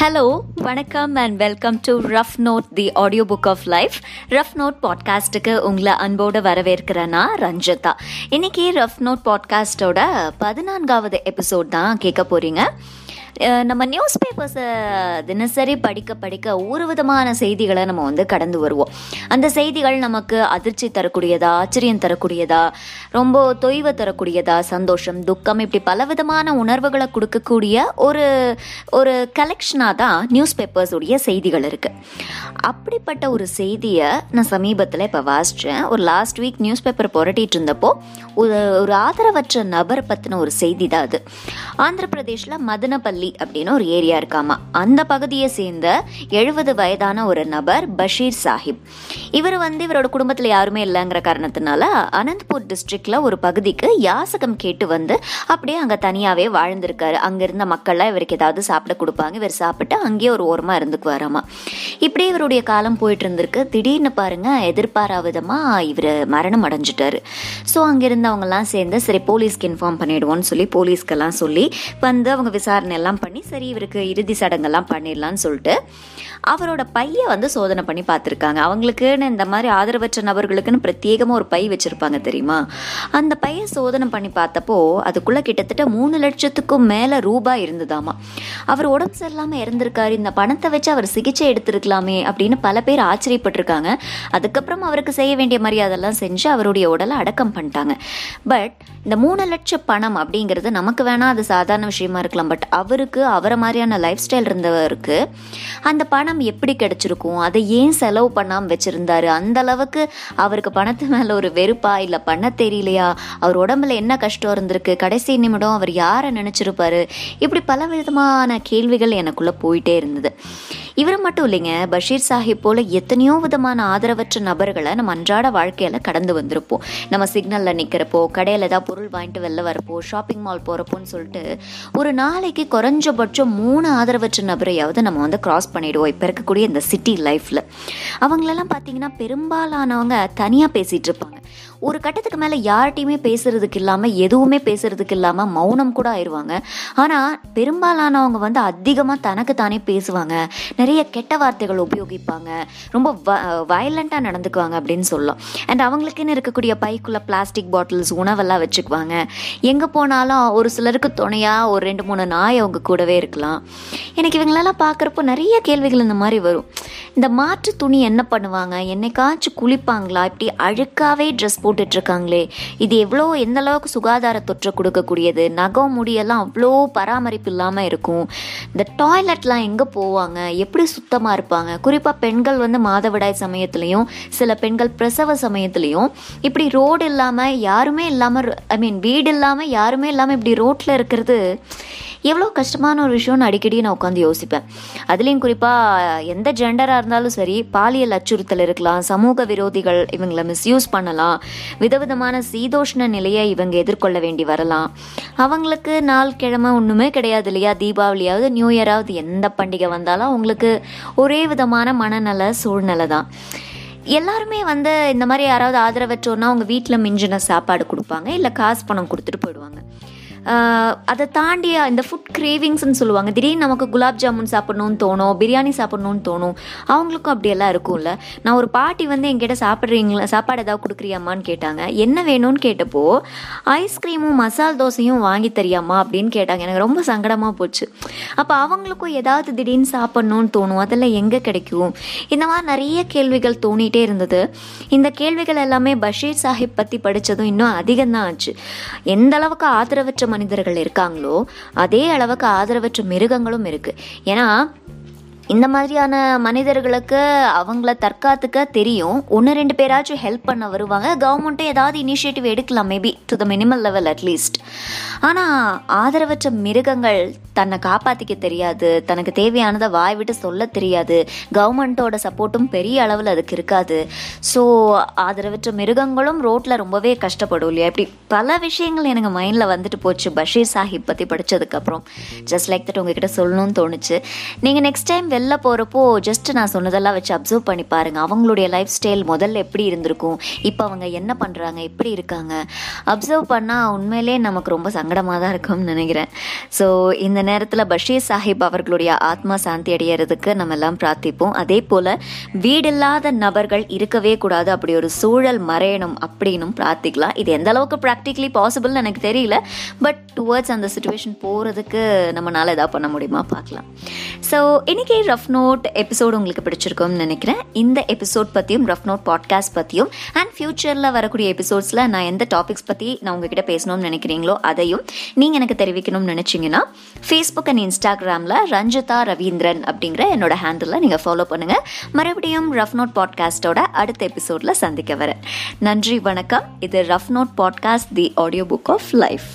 Hello வணக்கம் and welcome to rough note the audio book of life rough note பாட்காஸ்ட்டுக்கு உங்களை அன்போடு வரவேற்கிறேன்னா ரஞ்சிதா. இன்னைக்கு rough note பாட்காஸ்டோட பதினான்காவது எபிசோட் தான் கேட்க போகிறீங்க நம்ம நியூஸ் பேப்பர்ஸை தினசரி படிக்க படிக்க ஒரு விதமான செய்திகளை நம்ம வந்து கடந்து வருவோம். அந்த செய்திகள் நமக்கு அதிர்ச்சி தரக்கூடியதா ஆச்சரியம் தரக்கூடியதா ரொம்ப தொய்வை தரக்கூடியதா சந்தோஷம் துக்கம் இப்படி பல விதமான உணர்வுகளை கொடுக்கக்கூடிய ஒரு ஒரு கலெக்ஷனாக தான் நியூஸ் பேப்பர்ஸுடைய செய்திகள் இருக்குது அப்படிப்பட்ட ஒரு செய்தியை நான் சமீபத்தில் இப்போ வாசித்தேன் ஒரு லாஸ்ட் வீக் நியூஸ் பேப்பர் புரட்டிட்டு இருந்தப்போ ஒரு ஒரு ஆதரவற்ற நபர் பற்றின ஒரு செய்தி தான் அது. ஆந்திர பிரதேஷில் மதனப்பள்ளி அப்படின்னு ஒரு ஏரியா இருக்காமா? அந்த பகுதியை சேர்ந்த எழுபது வயதான ஒரு நபர் பஷீர் சாஹிப். இவர் வந்து இவரோட குடும்பத்தில் யாருமே இல்லைங்கிற காரணத்தினால அனந்த்பூர் டிஸ்ட்ரிக்ட்ல ஒரு பகுதிக்கு யாசகம் கேட்டு வந்து அப்படியே அங்கே தனியாகவே வாழ்ந்திருக்காரு. அங்கே இருந்த மக்கள்லாம் இவருக்கு ஏதாவது சாப்பிட கொடுப்பாங்க. இவர் சாப்பிட்டு அங்கேயே ஒரு ஓரமாக இருந்துக்குவாராமா. இப்படியே இவருடைய காலம் போயிட்டு இருந்திருக்கு. திடீர்னு பாருங்க எதிர்பாராவிதமாக இவர் மரணம் அடைஞ்சிட்டாரு. ஸோ அங்கே இருந்தவங்கலாம் சேர்ந்து சரி போலீஸ்க்கு இன்ஃபார்ம் பண்ணிடுவோம்னு சொல்லி போலீஸ்க்கெல்லாம் சொல்லி வந்து அவங்க விசாரணை எல்லாம் பண்ணி சரி இவருக்கு இறுதி சடங்கெல்லாம் பண்ணிடலான்னு சொல்லிட்டு அவரோட பையை வந்து சோதனை பண்ணி பார்த்துருக்காங்க அவங்களுக்குன்னு இந்த மாதிரி ஆதரவற்ற நபர்களுக்குன்னு பிரத்யேகமாக ஒரு பை வச்சுருப்பாங்க தெரியுமா? அந்த பையை சோதனை பண்ணி பார்த்தப்போ அதுக்குள்ளே கிட்டத்தட்ட மூணு லட்சத்துக்கும் மேலே ரூபாய் இருந்ததாமா. அவர் உடம்பு சரியில்லாமல் இறந்துருக்காரு இந்த பணத்தை வச்சு அவர் சிகிச்சை எடுத்திருக்கலாமே அப்படின்னு பல பேர் ஆச்சரியப்பட்டிருக்காங்க. அதுக்கப்புறம் அவருக்கு செய்ய வேண்டிய மரியாதைலாம் செஞ்சு அவருடைய உடலை அடக்கம் பண்ணிட்டாங்க. பட் இந்த மூணு லட்சம் பணம் அப்படிங்கிறது நமக்கு வேணால் அது சாதாரண விஷயமா இருக்கலாம். பட் அவருக்கு அவரை மாதிரியான லைஃப் ஸ்டைல் இருந்தவருக்கு அந்த பணம் எப்படி கிடைச்சிருக்கும்? அதை ஏன் செலவு பண்ணாமல் வச்சுருந்தாரு? அந்த அளவுக்கு அவருக்கு பணத்து மேலே ஒரு வெறுப்பா இல்லை பண்ண தெரியலையா? அவர் உடம்புல என்ன கஷ்டம் இருந்திருக்கு? கடைசி நிமிடம் அவர் யாரை நினச்சிருப்பாரு? இப்படி பல விதமான கேள்விகள் எனக்குள்ளே போயிட்டே இருந்தது. இவர் மட்டும் இல்லைங்க பஷீர் சாஹிப் போல எத்தனையோ விதமான ஆதரவற்ற நபர்களை நம்ம அன்றாட வாழ்க்கையில் கடந்து வந்திருப்போம். நம்ம சிக்னலில் நிற்கிறப்போ கடையில் ஏதாவது பொருள் வாங்கிட்டு வெளில வரப்போ ஷாப்பிங் மால் போகிறப்போன்னு சொல்லிட்டு ஒரு நாளைக்கு குறைஞ்சபட்சம் மூணு ஆதரவற்ற நபரையாவது நம்ம வந்து கிராஸ் பண்ணிவிடுவோம் இப்போ இருக்கக்கூடிய இந்த சிட்டி லைஃப்பில் அவங்களெல்லாம் பார்த்தீங்கன்னா பெரும்பாலானவங்க தனியாக பேசிகிட்டு இருப்பாங்க. ஒரு கட்டத்துக்கு மேலே யார்கிட்டையுமே பேசுறதுக்கு இல்லாமல் எதுவுமே பேசுறதுக்கு இல்லாமல் மௌனம் கூட ஆயிடுவாங்க ஆனால் பெரும்பாலானவங்க வந்து அதிகமாக தனக்கு தானே பேசுவாங்க. நிறைய கெட்ட வார்த்தைகள் உபயோகிப்பாங்க. ரொம்ப வ வயலண்ட்டாக நடந்துக்குவாங்க அப்படின்னு சொல்லலாம் அண்ட் அவங்களுக்குன்னு இருக்கக்கூடிய பைக்குள்ளே பிளாஸ்டிக் பாட்டில்ஸ் உணவெல்லாம் வச்சுக்குவாங்க. எங்கே போனாலும் ஒரு சிலருக்கு துணையாக ஒரு ரெண்டு மூணு நாய் அவங்க கூடவே இருக்கலாம். எனக்கு இவங்களெல்லாம் பார்க்குறப்போ நிறைய கேள்விகள் இந்த மாதிரி வரும். இந்த மாற்று துணி என்ன பண்ணுவாங்க? என்னைக்காச்சும் குளிப்பாங்களா? இப்படி அழுக்காவே ட்ரெஸ் போட்டுட்ருக்காங்களே. இது எவ்வளோ எந்த அளவுக்கு சுகாதார தொற்றை கொடுக்கக்கூடியது? நகம் முடியெல்லாம் அவ்வளோ பராமரிப்பு இல்லாமல் இருக்கும். இந்த டாய்லெட்லாம் எங்கே போவாங்க? எப்படி சுத்தமாக இருப்பாங்க? குறிப்பாக பெண்கள் வந்து மாதவிடாய் சமயத்துலேயும் சில பெண்கள் பிரசவ சமயத்துலேயும் இப்படி ரோடு இல்லாமல் யாருமே இல்லாமல் ஐ மீன் வீடு இல்லாமல் யாருமே இல்லாமல் இப்படி ரோட்டில் இருக்கிறது எவ்வளோ கஷ்டமான ஒரு விஷயம்னு அடிக்கடி நான் உட்காந்து யோசிப்பேன். அதுலேயும் குறிப்பாக எந்த ஜெண்டராக இருந்தாலும் சரி பாலியல் அச்சுறுத்தல் இருக்கலாம் சமூக விரோதிகள் இவங்களை மிஸ்யூஸ் பண்ணலாம் விதவிதமான சீதோஷ்ண நிலையை இவங்க எதிர்கொள்ள வேண்டி வரலாம். அவங்களுக்கு நாள் கிழமை ஒன்றுமே கிடையாது இல்லையா? தீபாவளியாவது நியூ இயராவது எந்த பண்டிகை வந்தாலும் அவங்களுக்கு ஒரே விதமான மனநல சூழ்நிலை தான். எல்லாருமே வந்து இந்த மாதிரி யாராவது ஆதரவற்றோன்னா அவங்க வீட்டில் மிஞ்சின சாப்பாடு கொடுப்பாங்க இல்லை காசு பணம் கொடுத்துட்டு போயிடுவாங்க. அதை தாண்டி இந்த ஃபுட் கிரேவிங்ஸ்னு சொல்லுவாங்க. திடீர்னு நமக்கு குலாப் ஜாமுன் சாப்பிட்ணுன்னு தோணும் பிரியாணி சாப்பிட்ணுன்னு தோணும் அவங்களுக்கும் அப்படியெல்லாம் இருக்கும்ல. நான் ஒரு பாட்டி வந்து என்கிட்ட சாப்பிட்றீங்களா சாப்பாடு ஏதாவது கொடுக்குறியாம்மான்னு கேட்டாங்க. என்ன வேணும்னு கேட்டப்போ ஐஸ்கிரீமும் மசால் தோசையும் வாங்கி தரியாமா அப்படின்னு கேட்டாங்க. எனக்கு ரொம்ப சங்கடமாக போச்சு. அப்போ அவங்களுக்கும் ஏதாவது திடீர்னு சாப்பிட்ணுன்னு தோணும் அதெல்லாம் எங்கே கிடைக்கும்? இந்த மாதிரி நிறைய கேள்விகள் தோணிகிட்டே இருந்தது. இந்த கேள்விகள் எல்லாமே பஷீர் சாஹிப் பற்றி படித்ததும் இன்னும் அதிகம்தான் ஆச்சு. எந்த அளவுக்கு ஆதரவற்ற மனிதர்கள் இருக்காங்களோ அதே அளவுக்கு ஆதரவற்ற மிருகங்களும் இருக்கு. ஏன்னா இந்த மாதிரியான மனிதர்களுக்கு அவங்கள தற்காத்துக்க தெரியும். ஒன்று ரெண்டு பேராச்சும் ஹெல்ப் பண்ண வருவாங்க. கவர்மெண்ட்டும் ஏதாவது இனிஷியேட்டிவ் எடுக்கலாம் maybe to the minimal level at least ஆனால் ஆதரவற்ற மிருகங்கள் தன்னை காப்பாற்றிக்க தெரியாது. தனக்கு தேவையானதை வாய் விட்டு சொல்ல தெரியாது. கவர்மெண்ட்டோட சப்போர்ட்டும் பெரிய அளவில் அதுக்கு இருக்காது. ஸோ ஆதரவற்ற மிருகங்களும் ரோட்டில் ரொம்பவே கஷ்டப்படும் இல்லையா? இப்படி பல விஷயங்கள் எனக்கு மைண்டில் வந்துட்டு போச்சு. பஷீர் சாஹிப் பற்றி படித்ததுக்கப்புறம் ஜஸ்ட் லைக் தட் உங்ககிட்ட சொல்லணும்னு தோணுச்சு. நீங்கள் நெக்ஸ்ட் டைம் வெளில போகிறப்போ ஜஸ்ட் நான் சொன்னதெல்லாம் வச்சு அப்சர்வ் பண்ணி பாருங்கள் அவங்களுடைய லைஃப் ஸ்டைல் முதல்ல எப்படி இருந்திருக்கும்? இப்போ அவங்க என்ன பண்ணுறாங்க எப்படி இருக்காங்க? அப்சர்வ் பண்ணால் உண்மையிலே நமக்கு ரொம்ப சங்கடமாக தான் இருக்கும்னு நினைக்கிறேன். ஸோ இந்த நேரத்தில் பஷீர் சாஹிப் அவர்களுடைய ஆத்மா சாந்தி அடையிறதுக்கு நம்ம எல்லாம் பிரார்த்திப்போம். அதே போல் வீடில்லாத நபர்கள் இருக்கவே கூடாது. அப்படி ஒரு சூழல் மறையணும் அப்படின்னும் பிரார்த்திக்கலாம். இது எந்த அளவுக்கு ப்ராக்டிக்கலி பாசிபிள்னு எனக்கு தெரியல. பட் டுவர்ட்ஸ் அந்த சுச்சுவேஷன் போகிறதுக்கு நம்மளால் எதாவது பண்ண முடியுமா? பார்க்கலாம். ஸோ இன்றைக்கி ரஃப் நோட் எபிசோடு உங்களுக்கு பிடிச்சிருக்கும்னு நினைக்கிறேன். இந்த எபிசோட் பற்றியும் ரஃப் நோட் பாட்காஸ்ட் பற்றியும் அண்ட் ஃப்யூச்சரில் வரக்கூடிய எபிசோட்ஸில் நான் எந்த டாபிக்ஸ் பற்றி நான் உங்ககிட்ட பேசணும்னு நினைக்கிறீங்களோ அதையும் நீங்கள் எனக்கு தெரிவிக்கணும்னு நினச்சிங்கன்னா ஃபேஸ்புக் அண்ட் இன்ஸ்டாகிராமில் ரஞ்சிதா ரவீந்திரன் அப்படிங்கிற என்னோட ஹேண்டில் நீங்கள் ஃபாலோ பண்ணுங்கள் மறுபடியும் ரஃப் நோட் பாட்காஸ்ட்டோட அடுத்த எபிசோடில் சந்திக்க வரேன். நன்றி வணக்கம். இது rough note podcast the audio book of life